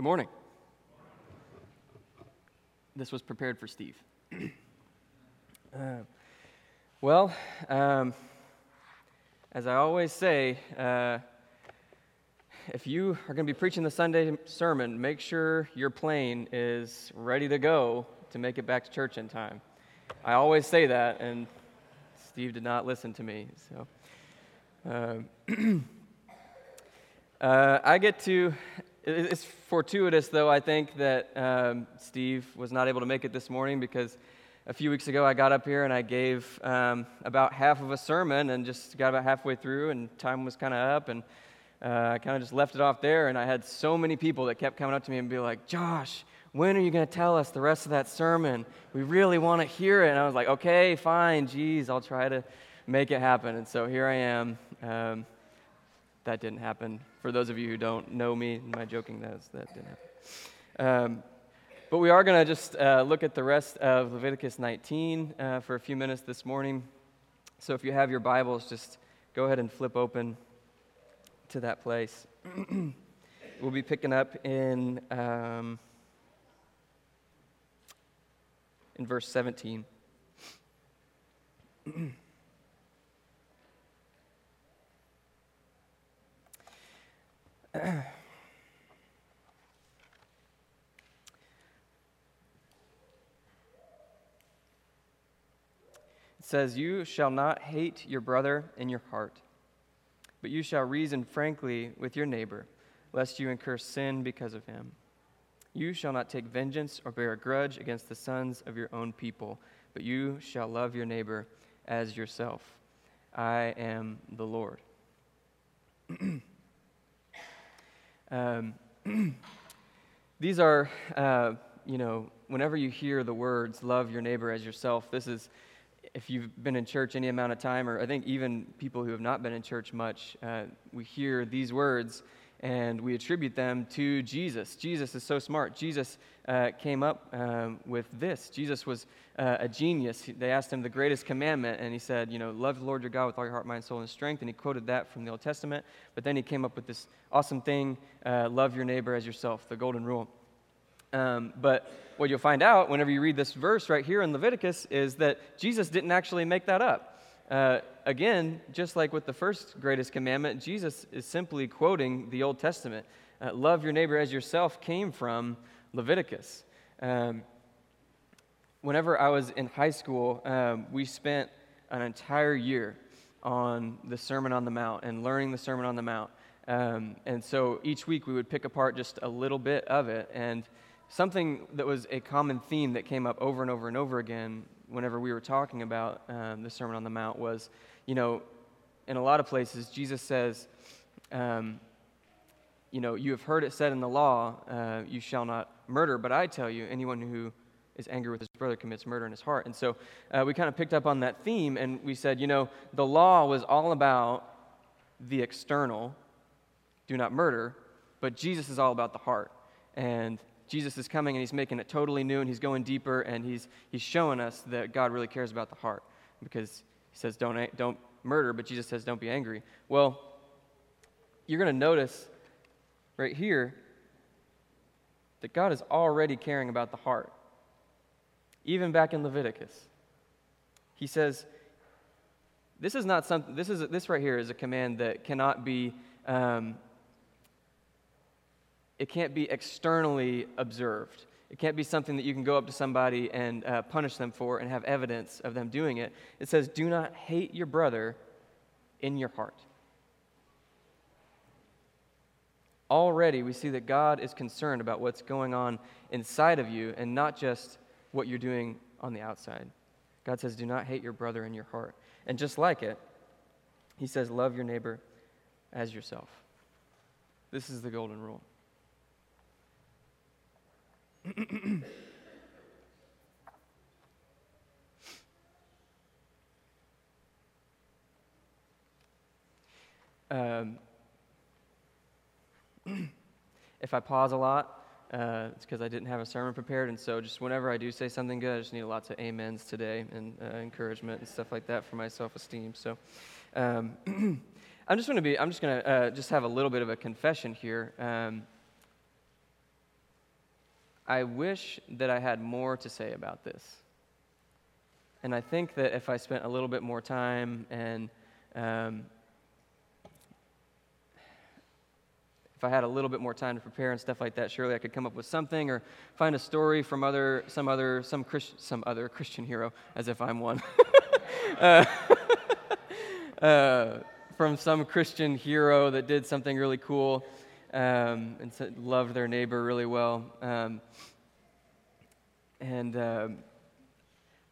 Good morning. This was prepared for Steve. uh, well, um, as I always say, uh, if you are going to be preaching the Sunday sermon, make sure your plane is ready to go to make it back to church in time. I always say that, and Steve did not listen to me. So, uh, uh, I get to it's fortuitous, though, I think, that um, Steve was not able to make it this morning because a few weeks ago I got up here and I gave um, about half of a sermon and just got about halfway through, and time was kind of up, and uh, I kind of just left it off there. And I had so many people that kept coming up to me and be like, Josh, when are you going to tell us the rest of that sermon? We really want to hear it. And I was like, okay, fine, geez, I'll try to make it happen. And so here I am. Um, that didn't happen. For those of you who don't know me, my joking, that, that didn't happen. Um, but we are going to just uh, look at the rest of Leviticus 19 uh, for a few minutes this morning. So if you have your Bibles, just go ahead and flip open to that place. we'll be picking up in, um, in verse 17. says, You shall not hate your brother in your heart, but you shall reason frankly with your neighbor, lest you incur sin because of him. You shall not take vengeance or bear a grudge against the sons of your own people, but you shall love your neighbor as yourself. I am the Lord. Um, these are, uh, you know, whenever you hear the words, love your neighbor as yourself, this is, if you've been in church any amount of time, or I think even people who have not been in church much, uh, we hear these words and we attribute them to Jesus. Jesus is so smart. Jesus uh, came up um, with this. Jesus was uh, a genius. They asked him the greatest commandment, and he said, You know, love the Lord your God with all your heart, mind, soul, and strength. And he quoted that from the Old Testament. But then he came up with this awesome thing uh, love your neighbor as yourself, the golden rule. Um, but what you'll find out whenever you read this verse right here in Leviticus is that Jesus didn't actually make that up. Uh, again, just like with the first greatest commandment, Jesus is simply quoting the Old Testament. Uh, love your neighbor as yourself came from Leviticus. Um, whenever I was in high school, um, we spent an entire year on the Sermon on the Mount and learning the Sermon on the Mount. Um, and so each week we would pick apart just a little bit of it. And something that was a common theme that came up over and over and over again whenever we were talking about um, the Sermon on the Mount was, you know, in a lot of places, Jesus says, um, you know, you have heard it said in the law, uh, you shall not murder, but I tell you, anyone who is angry with his brother commits murder in his heart. And so uh, we kind of picked up on that theme and we said, you know, the law was all about the external, do not murder, but Jesus is all about the heart. And Jesus is coming and he's making it totally new and he's going deeper and he's, he's showing us that God really cares about the heart because he says, don't, don't murder, but Jesus says, don't be angry. Well, you're going to notice right here that God is already caring about the heart. Even back in Leviticus, he says, this is not something, this, is, this right here is a command that cannot be um, it can't be externally observed. It can't be something that you can go up to somebody and uh, punish them for and have evidence of them doing it. It says, Do not hate your brother in your heart. Already, we see that God is concerned about what's going on inside of you and not just what you're doing on the outside. God says, Do not hate your brother in your heart. And just like it, He says, Love your neighbor as yourself. This is the golden rule. Um, if I pause a lot, uh, it's because I didn't have a sermon prepared. And so, just whenever I do say something good, I just need lots of amens today and uh, encouragement and stuff like that for my self esteem. So, um, I'm just going to be, I'm just going to uh, just have a little bit of a confession here. Um, I wish that I had more to say about this. And I think that if I spent a little bit more time and um, if I had a little bit more time to prepare and stuff like that, surely I could come up with something or find a story from other, some other, some, Christ, some other Christian hero, as if I'm one, uh, uh, from some Christian hero that did something really cool um, and loved their neighbor really well. Um, and um,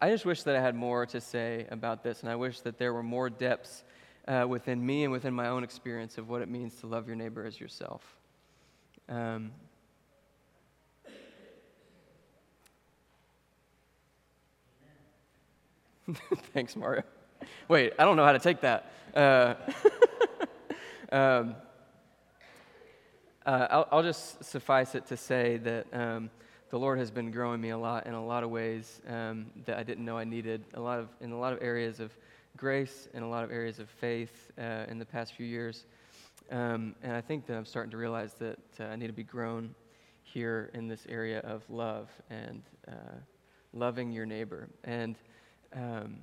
I just wish that I had more to say about this, and I wish that there were more depths uh, within me and within my own experience of what it means to love your neighbor as yourself. Um, Thanks, Mario. Wait, I don't know how to take that. Uh, um, uh, I'll, I'll, just suffice it to say that um, the Lord has been growing me a lot in a lot of ways um, that I didn't know I needed. A lot of in a lot of areas of grace, and a lot of areas of faith uh, in the past few years, um, and I think that I'm starting to realize that uh, I need to be grown here in this area of love and uh, loving your neighbor. And um,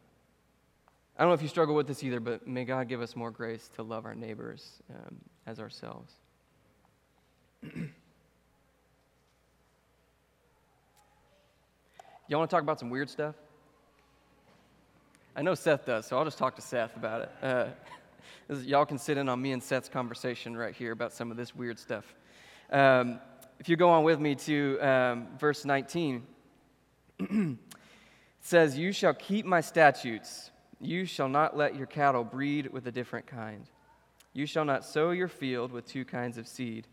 I don't know if you struggle with this either, but may God give us more grace to love our neighbors um, as ourselves. Y'all want to talk about some weird stuff? I know Seth does, so I'll just talk to Seth about it. Uh, y'all can sit in on me and Seth's conversation right here about some of this weird stuff. Um, if you go on with me to um, verse 19, it says, You shall keep my statutes. You shall not let your cattle breed with a different kind. You shall not sow your field with two kinds of seed.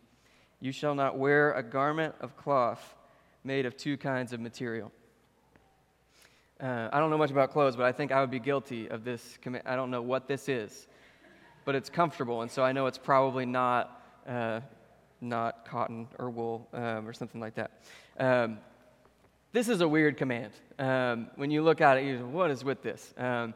You shall not wear a garment of cloth made of two kinds of material. Uh, I don't know much about clothes, but I think I would be guilty of this. Command. I don't know what this is, but it's comfortable, and so I know it's probably not uh, not cotton or wool um, or something like that. Um, this is a weird command. Um, when you look at it, you what is with this? Um,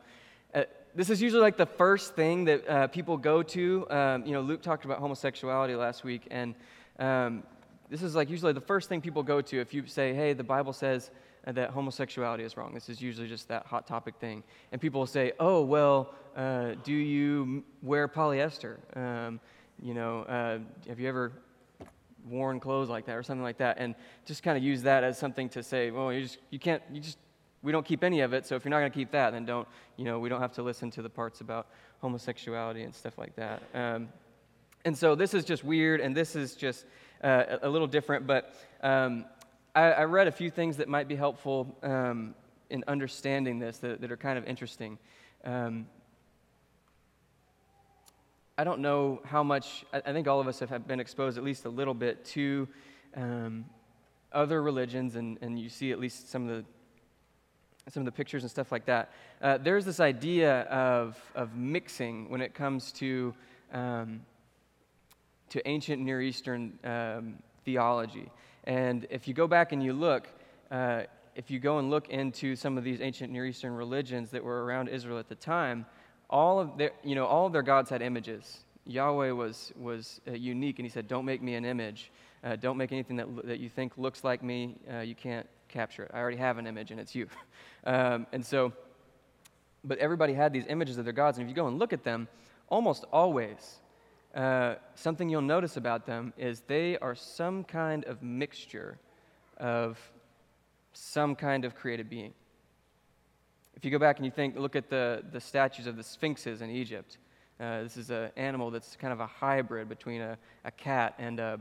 uh, this is usually like the first thing that uh, people go to. Um, you know, Luke talked about homosexuality last week, and um, this is like usually the first thing people go to if you say, "Hey, the Bible says." that homosexuality is wrong. This is usually just that hot topic thing. And people will say, oh, well, uh, do you wear polyester? Um, you know, uh, have you ever worn clothes like that or something like that? And just kind of use that as something to say, well, you just, you can't, you just, we don't keep any of it, so if you're not going to keep that, then don't, you know, we don't have to listen to the parts about homosexuality and stuff like that. Um, and so this is just weird, and this is just uh, a little different, but um, I, I, read a few things that might be helpful um, in understanding this that, that, are kind of interesting. Um, I don't know how much, I, think all of us have been exposed at least a little bit to um, other religions, and, and you see at least some of the some of the pictures and stuff like that. Uh, there's this idea of, of mixing when it comes to, um, to ancient Near Eastern um, theology. And if you go back and you look, uh, if you go and look into some of these ancient Near Eastern religions that were around Israel at the time, all of their, you know, all of their gods had images. Yahweh was, was uh, unique, and he said, Don't make me an image. Uh, don't make anything that, that you think looks like me. Uh, you can't capture it. I already have an image, and it's you. um, and so, but everybody had these images of their gods, and if you go and look at them, almost always uh, something you'll notice about them is they are some kind of mixture of some kind of created being. If you go back and you think, look at the, the statues of the sphinxes in Egypt. Uh, this is an animal that's kind of a hybrid between a, a cat and a,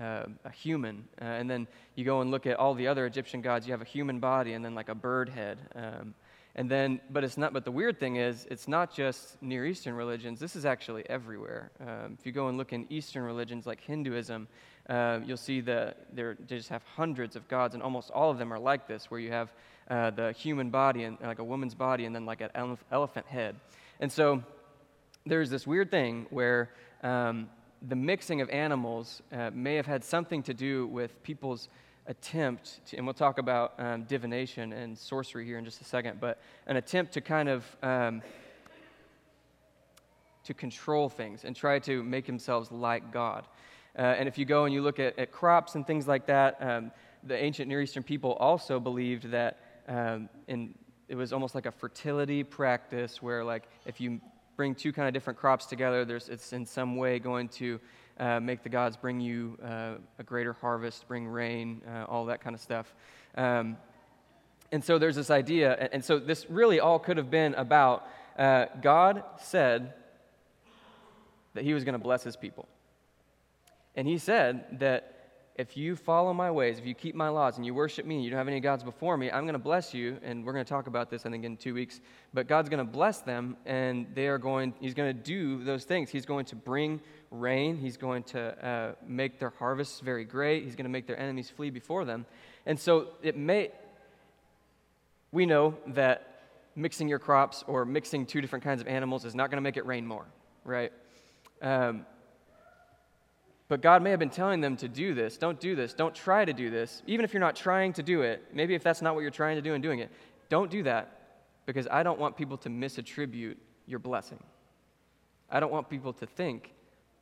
uh, a human. Uh, and then you go and look at all the other Egyptian gods, you have a human body and then like a bird head. Um, and then, but it's not, but the weird thing is, it's not just Near Eastern religions. This is actually everywhere. Um, if you go and look in Eastern religions like Hinduism, uh, you'll see that they just have hundreds of gods, and almost all of them are like this, where you have uh, the human body and like a woman's body, and then like an ele- elephant head. And so there's this weird thing where um, the mixing of animals uh, may have had something to do with people's attempt, to, and we'll talk about um, divination and sorcery here in just a second, but an attempt to kind of um, to control things and try to make themselves like God. Uh, and if you go and you look at, at crops and things like that, um, the ancient Near Eastern people also believed that um, in, it was almost like a fertility practice where, like, if you bring two kind of different crops together, there's, it's in some way going to uh, make the gods bring you uh, a greater harvest, bring rain, uh, all that kind of stuff. Um, and so there's this idea, and, and, so this really all could have been about uh, God said that He was going to bless His people. And He said that if you follow my ways, if you keep my laws and you worship me, and you don't have any gods before me, I'm going to bless you. And we're going to talk about this, I think, in two weeks. But God's going to bless them, and they are going, He's going to do those things. He's going to bring rain, He's going to uh, make their harvests very great, He's going to make their enemies flee before them. And so it may, we know that mixing your crops or mixing two different kinds of animals is not going to make it rain more, right? Um, but God may have been telling them to do this. Don't do this. Don't try to do this. Even if you're not trying to do it, maybe if that's not what you're trying to do and doing it, don't do that because I don't want people to misattribute your blessing. I don't want people to think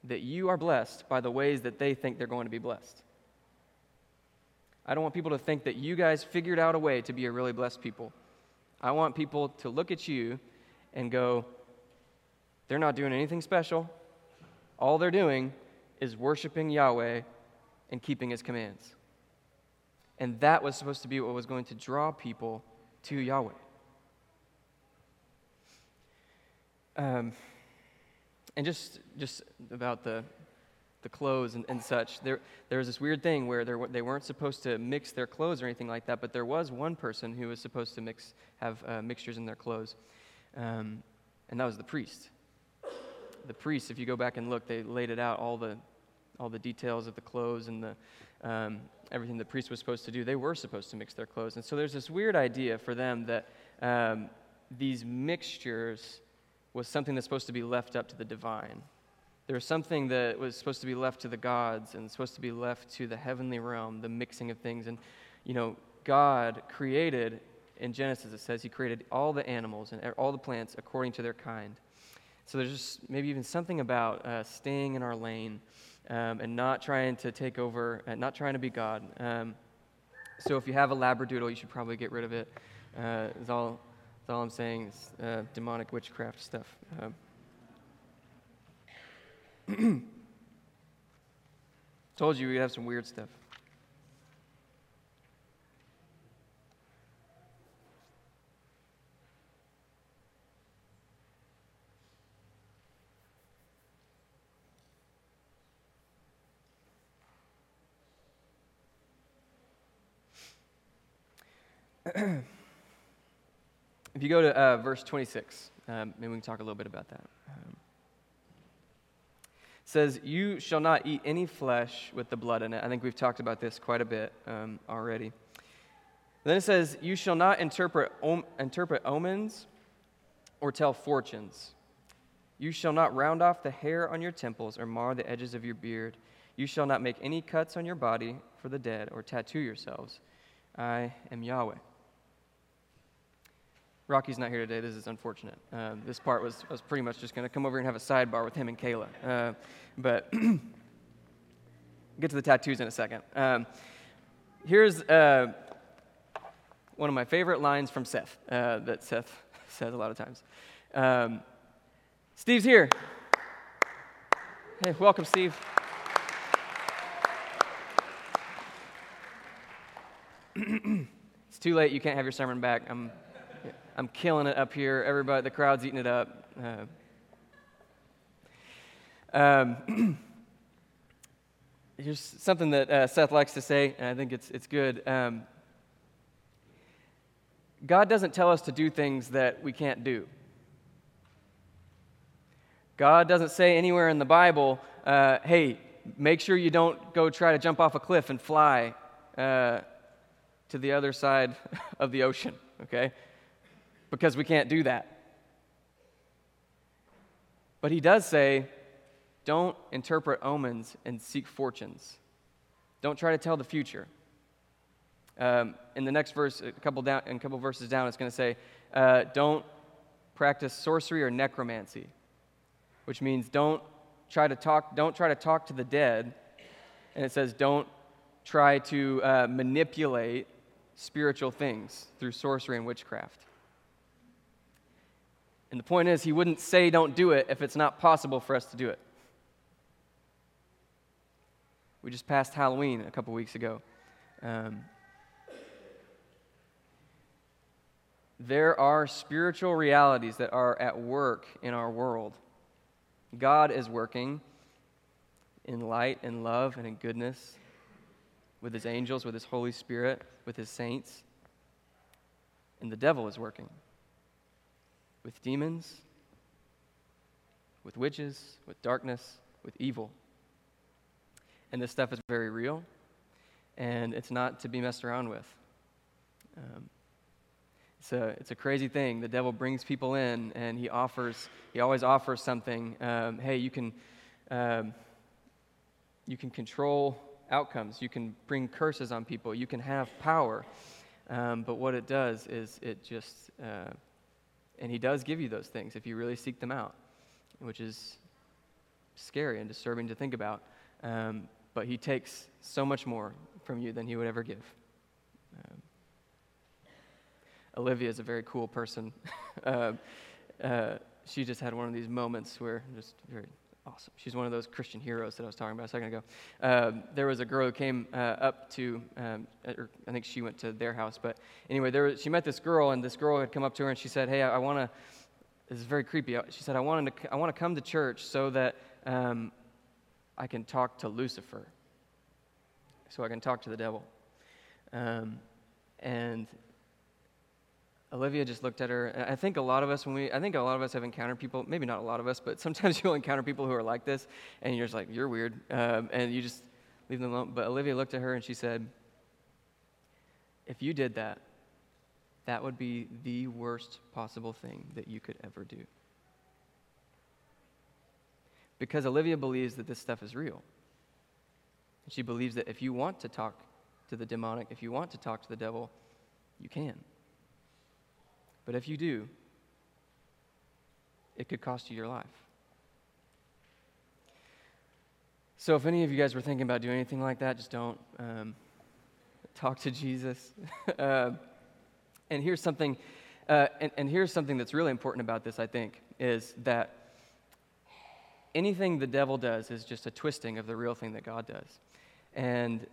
that you are blessed by the ways that they think they're going to be blessed. I don't want people to think that you guys figured out a way to be a really blessed people. I want people to look at you and go, they're not doing anything special. All they're doing is worshiping Yahweh and keeping his commands. And that was supposed to be what was going to draw people to Yahweh. Um, and just, just about the, the clothes and, and such, there, there was this weird thing where there, they weren't supposed to mix their clothes or anything like that, but there was one person who was supposed to mix, have uh, mixtures in their clothes, um, and that was the priest the priests, if you go back and look, they laid it out all the all the details of the clothes and the um, everything the priest was supposed to do. They were supposed to mix their clothes, and so there's this weird idea for them that um, these mixtures was something that's supposed to be left up to the divine. There was something that was supposed to be left to the gods and supposed to be left to the heavenly realm, the mixing of things. And, you know, God created, in Genesis it says, He created all the animals and all the plants according to their kind. So there's just maybe even something about uh, staying in our lane um, and not trying to take over, and uh, not trying to be God. Um, so if you have a labradoodle, you should probably get rid of it. Uh, is all, is all I'm saying. Is, uh, demonic witchcraft stuff. Um, told you we'd have some weird stuff. if you go to uh, verse 26, um, maybe we can talk a little bit about that. Um, says, You shall not eat any flesh with the blood in it. I think we've talked about this quite a bit um, already. then it says, You shall not interpret, om- interpret omens or tell fortunes. You shall not round off the hair on your temples or mar the edges of your beard. You shall not make any cuts on your body for the dead or tattoo yourselves. I am Yahweh. Rocky's not here today. This is unfortunate. Uh, this part was, was pretty much just going to come over and have a sidebar with him and Kayla. Uh, but get to the tattoos in a second. Um, here's uh, one of my favorite lines from Seth uh, that Seth says a lot of times. Um, Steve's here. Hey, welcome, Steve. it's too late. You can't have your sermon back. I'm I'm killing it up here. Everybody, the crowd's eating it up. Uh, um, here's something that uh, Seth likes to say, and I think it's, it's good. Um, God doesn't tell us to do things that we can't do. God doesn't say anywhere in the Bible, uh, hey, make sure you don't go try to jump off a cliff and fly uh, to the other side of the ocean, okay? Because we can't do that. But he does say, don't interpret omens and seek fortunes. Don't try to tell the future. Um, in the next verse, a couple, down, a couple verses down, it's going to say, uh, don't practice sorcery or necromancy, which means don't try to talk, don't try to talk to the dead. And it says, don't try to uh, manipulate spiritual things through sorcery and witchcraft. And the point is, he wouldn't say don't do it if it's not possible for us to do it. We just passed Halloween a couple weeks ago. Um, there are spiritual realities that are at work in our world. God is working in light and love and in goodness with his angels, with his Holy Spirit, with his saints. And the devil is working with demons, with witches, with darkness, with evil. And this stuff is very real, and it's not to be messed around with. Um, it's a, it's a crazy thing. The devil brings people in, and he offers, he always offers something. Um, hey, you can, um, you can control outcomes. You can bring curses on people. You can have power. Um, but what it does is it just, uh, and he does give you those things if you really seek them out, which is scary and disturbing to think about. Um, but he takes so much more from you than he would ever give. Um, Olivia is a very cool person. uh, uh, she just had one of these moments where just very awesome. She's one of those Christian heroes that I was talking about a second ago. Uh, there was a girl who came uh, up to, um, or I think she went to their house, but anyway, there was, she met this girl, and this girl had come up to her and she said, "Hey, I, I want to." This is very creepy. She said, "I wanted to, I want to come to church so that um, I can talk to Lucifer, so I can talk to the devil." Um, and Olivia just looked at her. I think a lot of us, when we, I think a lot of us have encountered people, maybe not a lot of us, but sometimes you'll encounter people who are like this, and you're just like, you're weird, um, and you just leave them alone. But Olivia looked at her and she said, if you did that, that would be the worst possible thing that you could ever do. Because Olivia believes that this stuff is real. She believes that if you want to talk to the demonic, if you want to talk to the devil, you can. But if you do, it could cost you your life. So if any of you guys were thinking about doing anything like that, just don't. Um, talk to Jesus. uh, and here's something, uh, and, and here's something that's really important about this, I think, is that anything the devil does is just a twisting of the real thing that God does. And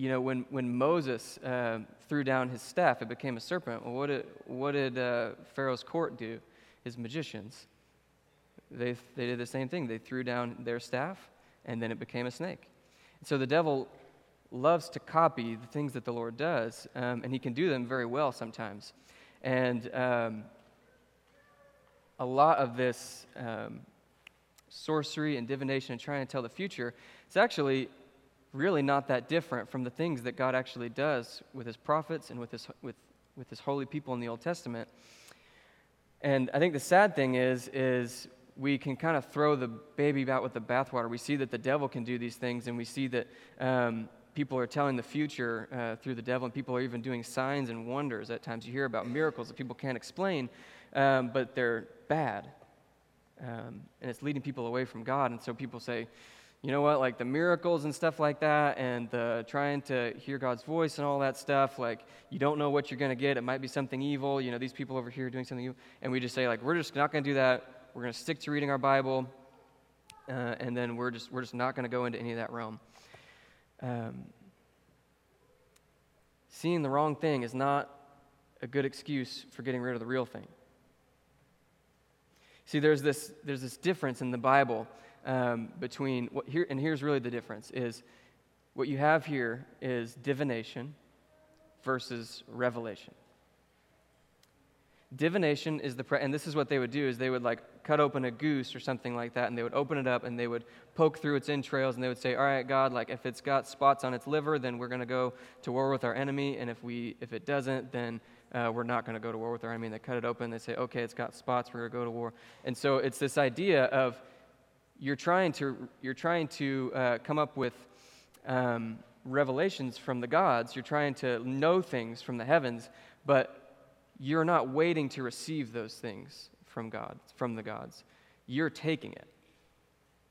you know, when, when Moses uh, threw down his staff, it became a serpent. Well, what did, what did uh, Pharaoh's court do? His magicians. They, they did the same thing. They threw down their staff, and then it became a snake. So the devil loves to copy the things that the Lord does, um, and he can do them very well sometimes. And um, a lot of this um, sorcery and divination and trying to tell the future, it's actually really not that different from the things that God actually does with his prophets and with his, with, with his holy people in the Old Testament. And I think the sad thing is, is we can kind of throw the baby out with the bathwater. We see that the devil can do these things, and we see that um, people are telling the future uh, through the devil, and people are even doing signs and wonders. At times, you hear about miracles that people can't explain, um, but they're bad. Um, and it's leading people away from God. And so people say, you know what, like the miracles and stuff like that, and the trying to hear God's voice and all that stuff, like you don't know what you're going to get. It might be something evil. You know, these people over here doing something evil. And we just say, like, we're just not going to do that. We're going to stick to reading our Bible, uh, and then we're just, we're just not going to go into any of that realm. Um, seeing the wrong thing is not a good excuse for getting rid of the real thing. See, there's this, there's this difference in the Bible um, between what here, and here's really the difference is what you have here is divination versus revelation. Divination is the, pre- and this is what they would do is they would like cut open a goose or something like that and they would open it up and they would poke through its entrails and they would say, all right, God, like if it's got spots on its liver, then we're going to go to war with our enemy. And if we, if it doesn't, then uh, we're not going to go to war with our enemy. And they cut it open. They say, okay, it's got spots. We're going to go to war. And so it's this idea of you're trying to, you're trying to uh, come up with um, revelations from the gods. You're trying to know things from the heavens, but you're not waiting to receive those things from God, from the gods. You're taking it.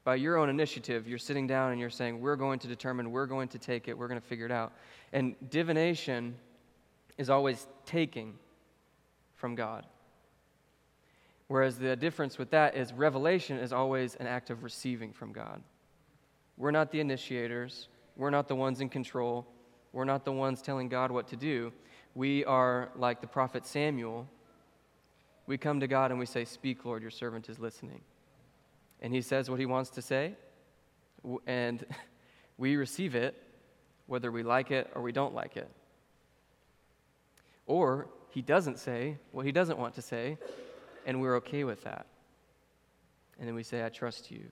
By your own initiative, you're sitting down and you're saying, We're going to determine, we're going to take it, we're going to figure it out. And divination is always taking from God. Whereas the difference with that is revelation is always an act of receiving from God. We're not the initiators, we're not the ones in control, we're not the ones telling God what to do. We are like the prophet Samuel. We come to God and we say, Speak, Lord, your servant is listening. And he says what he wants to say, and we receive it, whether we like it or we don't like it. Or he doesn't say what he doesn't want to say, and we're okay with that. And then we say, I trust you.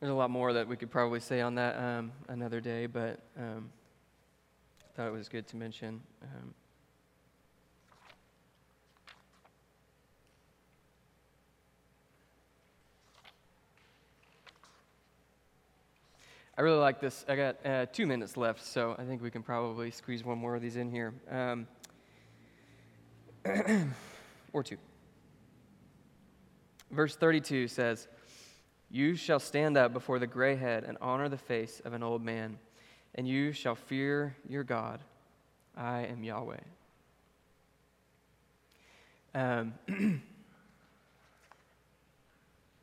There's a lot more that we could probably say on that um, another day, but um, I thought it was good to mention. Um, I really like this. I got uh, two minutes left, so I think we can probably squeeze one more of these in here. Um, or two. Verse 32 says, You shall stand up before the gray head and honor the face of an old man, and you shall fear your God. I am Yahweh. Um,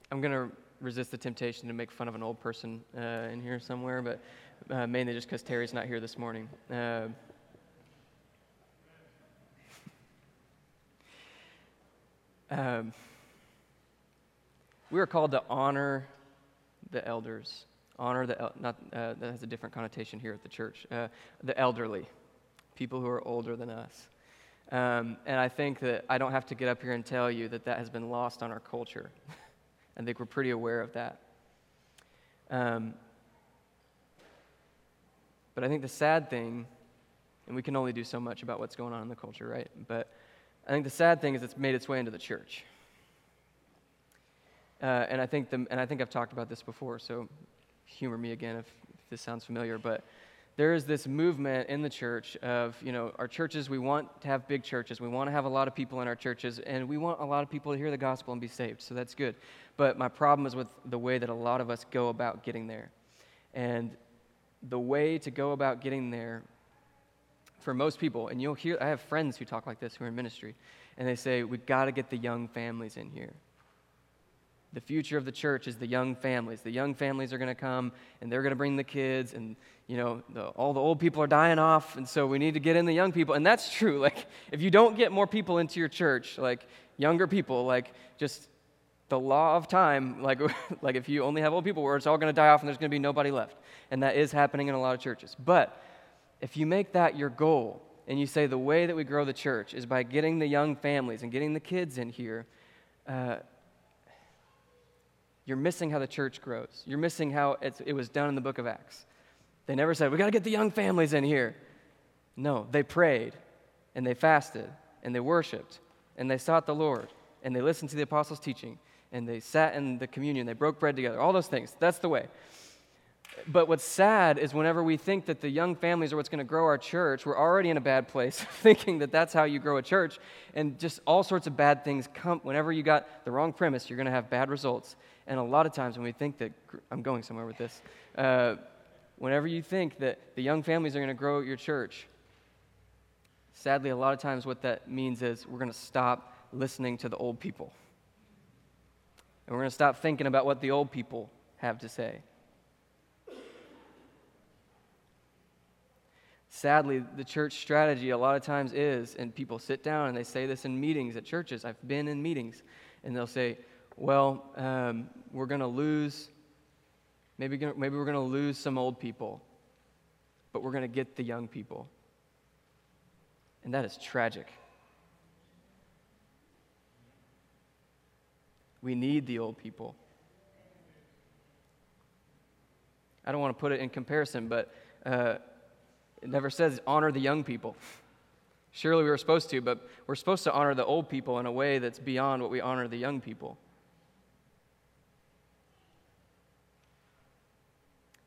I'm going to resist the temptation to make fun of an old person uh, in here somewhere, but uh, mainly just because Terry's not here this morning. Uh, um, we are called to honor the elders. Honor the el- not uh, that has a different connotation here at the church. Uh, the elderly, people who are older than us. Um, and I think that I don't have to get up here and tell you that that has been lost on our culture. I think we're pretty aware of that. Um, but I think the sad thing, and we can only do so much about what's going on in the culture, right? But I think the sad thing is it's made its way into the church. Uh, and I think the, and I think I've talked about this before, so humor me again if, if this sounds familiar. But there is this movement in the church of, you know, our churches, we want to have big churches. We want to have a lot of people in our churches, and we want a lot of people to hear the gospel and be saved. So that's good. But my problem is with the way that a lot of us go about getting there. And the way to go about getting there for most people, and you'll hear, I have friends who talk like this who are in ministry, and they say, we've got to get the young families in here. The future of the church is the young families. The young families are going to come and they're going to bring the kids, and you know, the, all the old people are dying off, and so we need to get in the young people. And that's true. Like, if you don't get more people into your church, like younger people, like just the law of time, like, like if you only have old people where it's all going to die off and there's going to be nobody left. And that is happening in a lot of churches. But if you make that your goal, and you say the way that we grow the church is by getting the young families and getting the kids in here, uh, you're missing how the church grows. You're missing how it was done in the book of Acts. They never said, We got to get the young families in here. No, they prayed and they fasted and they worshiped and they sought the Lord and they listened to the apostles' teaching and they sat in the communion. They broke bread together. All those things. That's the way. But what's sad is whenever we think that the young families are what's going to grow our church, we're already in a bad place thinking that that's how you grow a church. And just all sorts of bad things come. Whenever you got the wrong premise, you're going to have bad results. And a lot of times when we think that, I'm going somewhere with this, uh, whenever you think that the young families are going to grow your church, sadly, a lot of times what that means is we're going to stop listening to the old people. And we're going to stop thinking about what the old people have to say. Sadly, the church strategy a lot of times is, and people sit down and they say this in meetings at churches. I've been in meetings, and they'll say, well, um, we're going to lose, maybe, maybe we're going to lose some old people, but we're going to get the young people. And that is tragic. We need the old people. I don't want to put it in comparison, but uh, it never says honor the young people. Surely we were supposed to, but we're supposed to honor the old people in a way that's beyond what we honor the young people.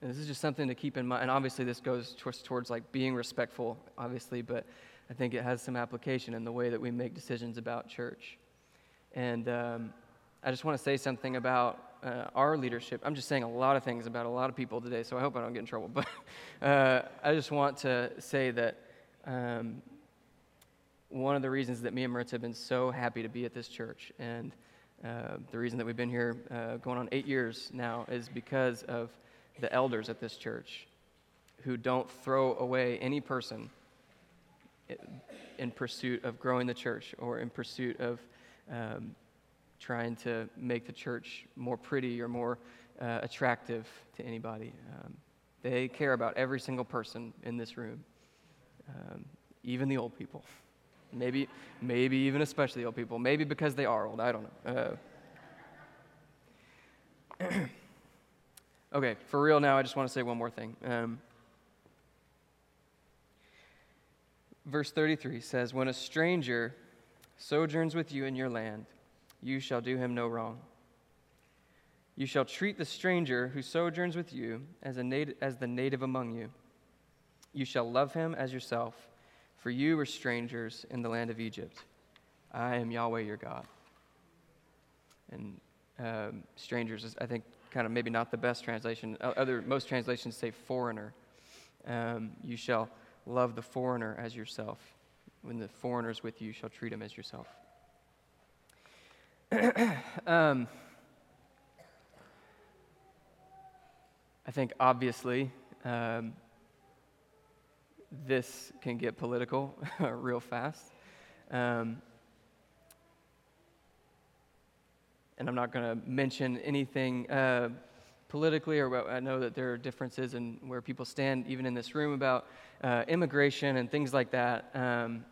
And this is just something to keep in mind. And obviously, this goes towards, towards like being respectful, obviously, but I think it has some application in the way that we make decisions about church. And um, I just want to say something about uh, our leadership. I'm just saying a lot of things about a lot of people today, so I hope I don't get in trouble. But uh, I just want to say that um, one of the reasons that me and Maritza have been so happy to be at this church, and uh, the reason that we've been here uh, going on eight years now, is because of the elders at this church who don't throw away any person in pursuit of growing the church or in pursuit of um, trying to make the church more pretty or more uh, attractive to anybody. Um, they care about every single person in this room, um, even the old people. Maybe, maybe even especially the old people. Maybe because they are old. I don't know. Uh, okay, for real now, I just want to say one more thing. Um, verse 33 says, When a stranger sojourns with you in your land, you shall do him no wrong. You shall treat the stranger who sojourns with you as, a nat- as the native among you. You shall love him as yourself, for you were strangers in the land of Egypt. I am Yahweh your God. And um, strangers is, I think, kind of maybe not the best translation. Other most translations say foreigner. Um, you shall love the foreigner as yourself. When the foreigner is with you, you shall treat him as yourself. um, I think obviously um, this can get political real fast. Um, and I'm not going to mention anything uh, politically, or I know that there are differences in where people stand, even in this room, about uh, immigration and things like that. Um,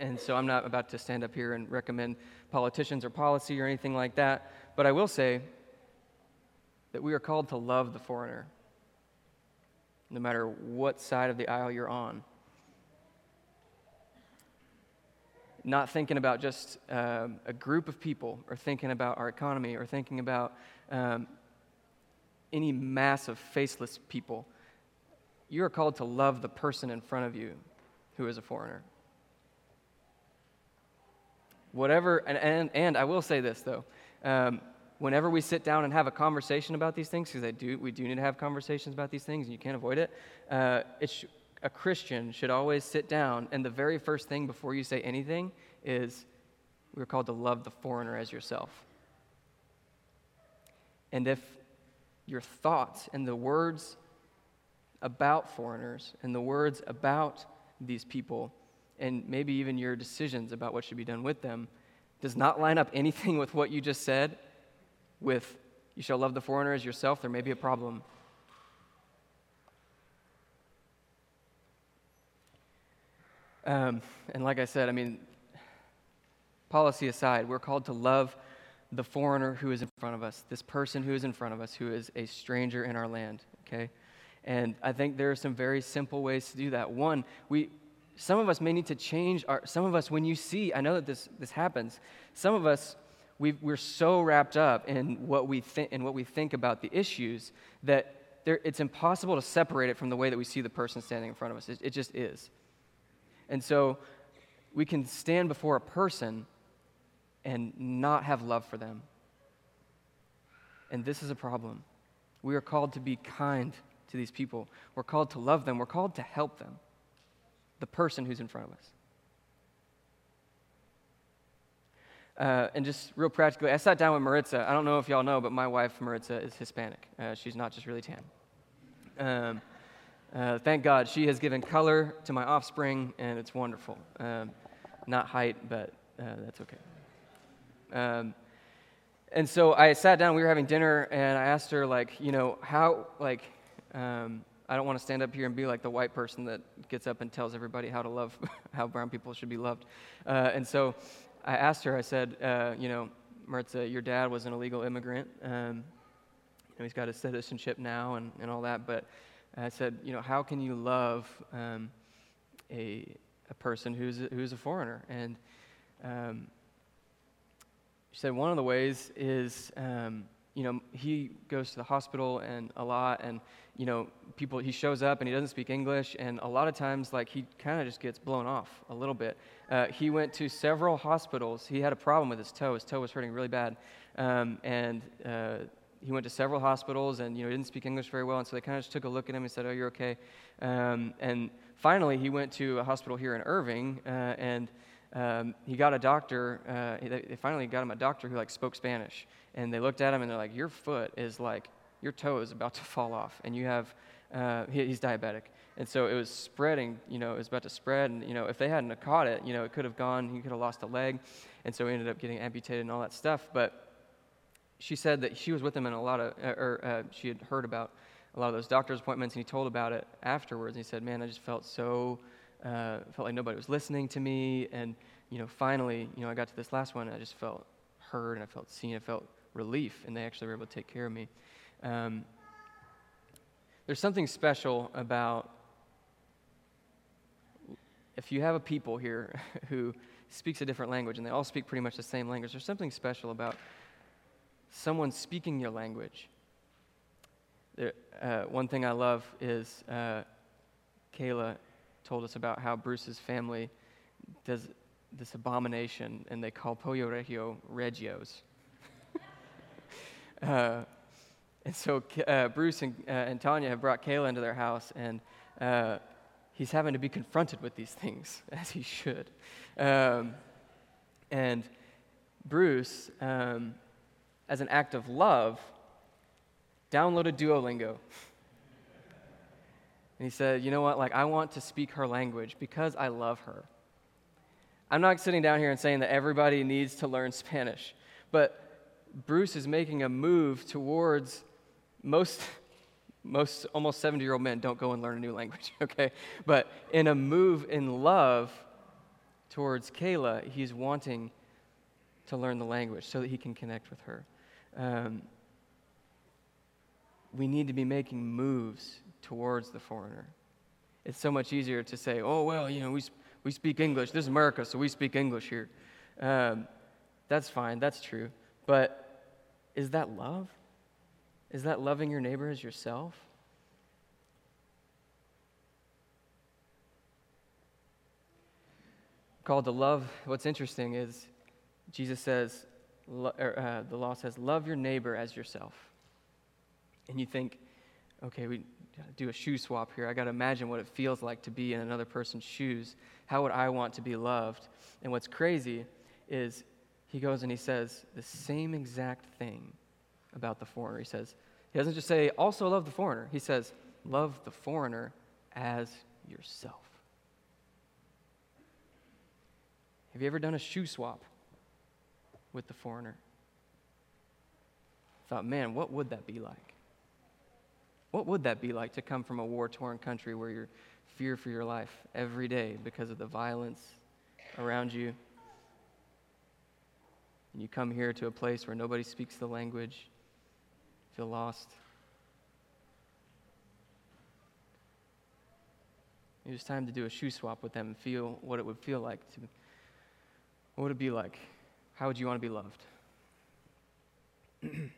and so I'm not about to stand up here and recommend politicians or policy or anything like that. But I will say that we are called to love the foreigner, no matter what side of the aisle you're on. Not thinking about just um, a group of people, or thinking about our economy, or thinking about um, any mass of faceless people. You are called to love the person in front of you who is a foreigner. Whatever, and, and, and I will say this though. Um, whenever we sit down and have a conversation about these things, because do, we do need to have conversations about these things, and you can't avoid it, uh, sh- a Christian should always sit down, and the very first thing before you say anything is we're called to love the foreigner as yourself. And if your thoughts and the words about foreigners and the words about these people and maybe even your decisions about what should be done with them does not line up anything with what you just said, with you shall love the foreigner as yourself, there may be a problem. Um, and like I said, I mean, policy aside, we're called to love the foreigner who is in front of us, this person who is in front of us, who is a stranger in our land, okay? And I think there are some very simple ways to do that. One, we, some of us may need to change our, some of us, when you see, I know that this, this happens, some of us, we are so wrapped up in what, we think, in what we think about the issues that there, it's impossible to separate it from the way that we see the person standing in front of us. It, it just is. And so we can stand before a person and not have love for them. And this is a problem. We are called to be kind to these people. We're called to love them. We're called to help them the person who's in front of us. Uh, and just real practically, I sat down with Maritza. I don't know if y'all know, but my wife, Maritza, is Hispanic. Uh, she's not just really tan. Um, uh, thank God she has given color to my offspring, and it's wonderful. Um, not height, but uh, that's okay. Um, and so I sat down, we were having dinner, and I asked her, like, you know, how, like, um, I don't want to stand up here and be like the white person that gets up and tells everybody how to love, how brown people should be loved. Uh, and so I asked her, I said, uh, you know, Maritza, your dad was an illegal immigrant. Um, you know, he's got his citizenship now and, and all that. But I said, you know, how can you love um, a, a person who's a, who's a foreigner? And um, she said one of the ways is um, you know, he goes to the hospital and a lot, and you know, people. He shows up and he doesn't speak English, and a lot of times, like he kind of just gets blown off a little bit. Uh, he went to several hospitals. He had a problem with his toe. His toe was hurting really bad, um, and uh, he went to several hospitals, and you know, he didn't speak English very well, and so they kind of just took a look at him and said, "Oh, you're okay." Um, and finally, he went to a hospital here in Irving, uh, and um, he got a doctor. Uh, they, finally got him a doctor who like spoke Spanish, and they looked at him and they're like, "Your foot is like your toe is about to fall off, and you have uh, he, he's diabetic." And so it was spreading. You know, it was about to spread, and you know, if they hadn't caught it, you know, it could have gone. He could have lost a leg, and so he ended up getting amputated and all that stuff. But she said that she was with him in a lot of, uh, or uh, she had heard about a lot of those doctor's appointments, and he told about it afterwards. And he said, "Man, I just felt so." uh, felt like nobody was listening to me. And, you know, finally, you know, I got to this last one and I just felt heard and I felt seen. I felt relief, and they actually were able to take care of me. Um, there's something special about if you have a people here who speaks a different language and they all speak pretty much the same language, there's something special about someone speaking your language. There, uh, one thing I love is uh, Kayla told us about how Bruce's family does this abomination, and they call Pollo Regio Regios. uh, and so uh, Bruce and, uh, and, Tanya have brought Kayla into their house, and uh, he's having to be confronted with these things, as he should. Um, and Bruce, um, as an act of love, downloaded Duolingo. And he said, You know what? Like, I want to speak her language because I love her. I'm not sitting down here and saying that everybody needs to learn Spanish, but Bruce is making a move towards most, most almost 70 year old men don't go and learn a new language, okay? But in a move in love towards Kayla, he's wanting to learn the language so that he can connect with her. Um, we need to be making moves towards the foreigner. It's so much easier to say, oh, well, you know, we, we speak English. This is America, so we speak English here. Um, that's fine, that's true. But is that love? Is that loving your neighbor as yourself? Called to love, what's interesting is Jesus says, or, uh, the law says, love your neighbor as yourself. And you think, okay, we do a shoe swap here. I got to imagine what it feels like to be in another person's shoes. How would I want to be loved? And what's crazy is he goes and he says the same exact thing about the foreigner. He says, he doesn't just say, also love the foreigner. He says, love the foreigner as yourself. Have you ever done a shoe swap with the foreigner? Thought, man, what would that be like? What would that be like to come from a war torn country where you're fear for your life every day because of the violence around you? And you come here to a place where nobody speaks the language, feel lost. It was time to do a shoe swap with them and feel what it would feel like to what would it be like? How would you want to be loved? That's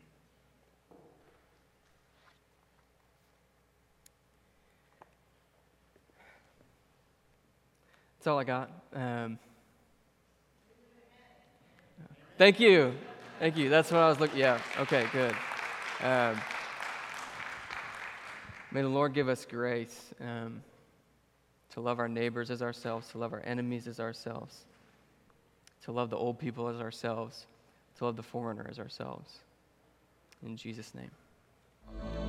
all I got. Um, thank you. Thank you. That's what I was looking. Yeah. Okay. Good. Um, may the Lord give us grace um, to love our neighbors as ourselves, to love our enemies as ourselves, to love the old people as ourselves, to love the foreigner as ourselves. In Jesus' name.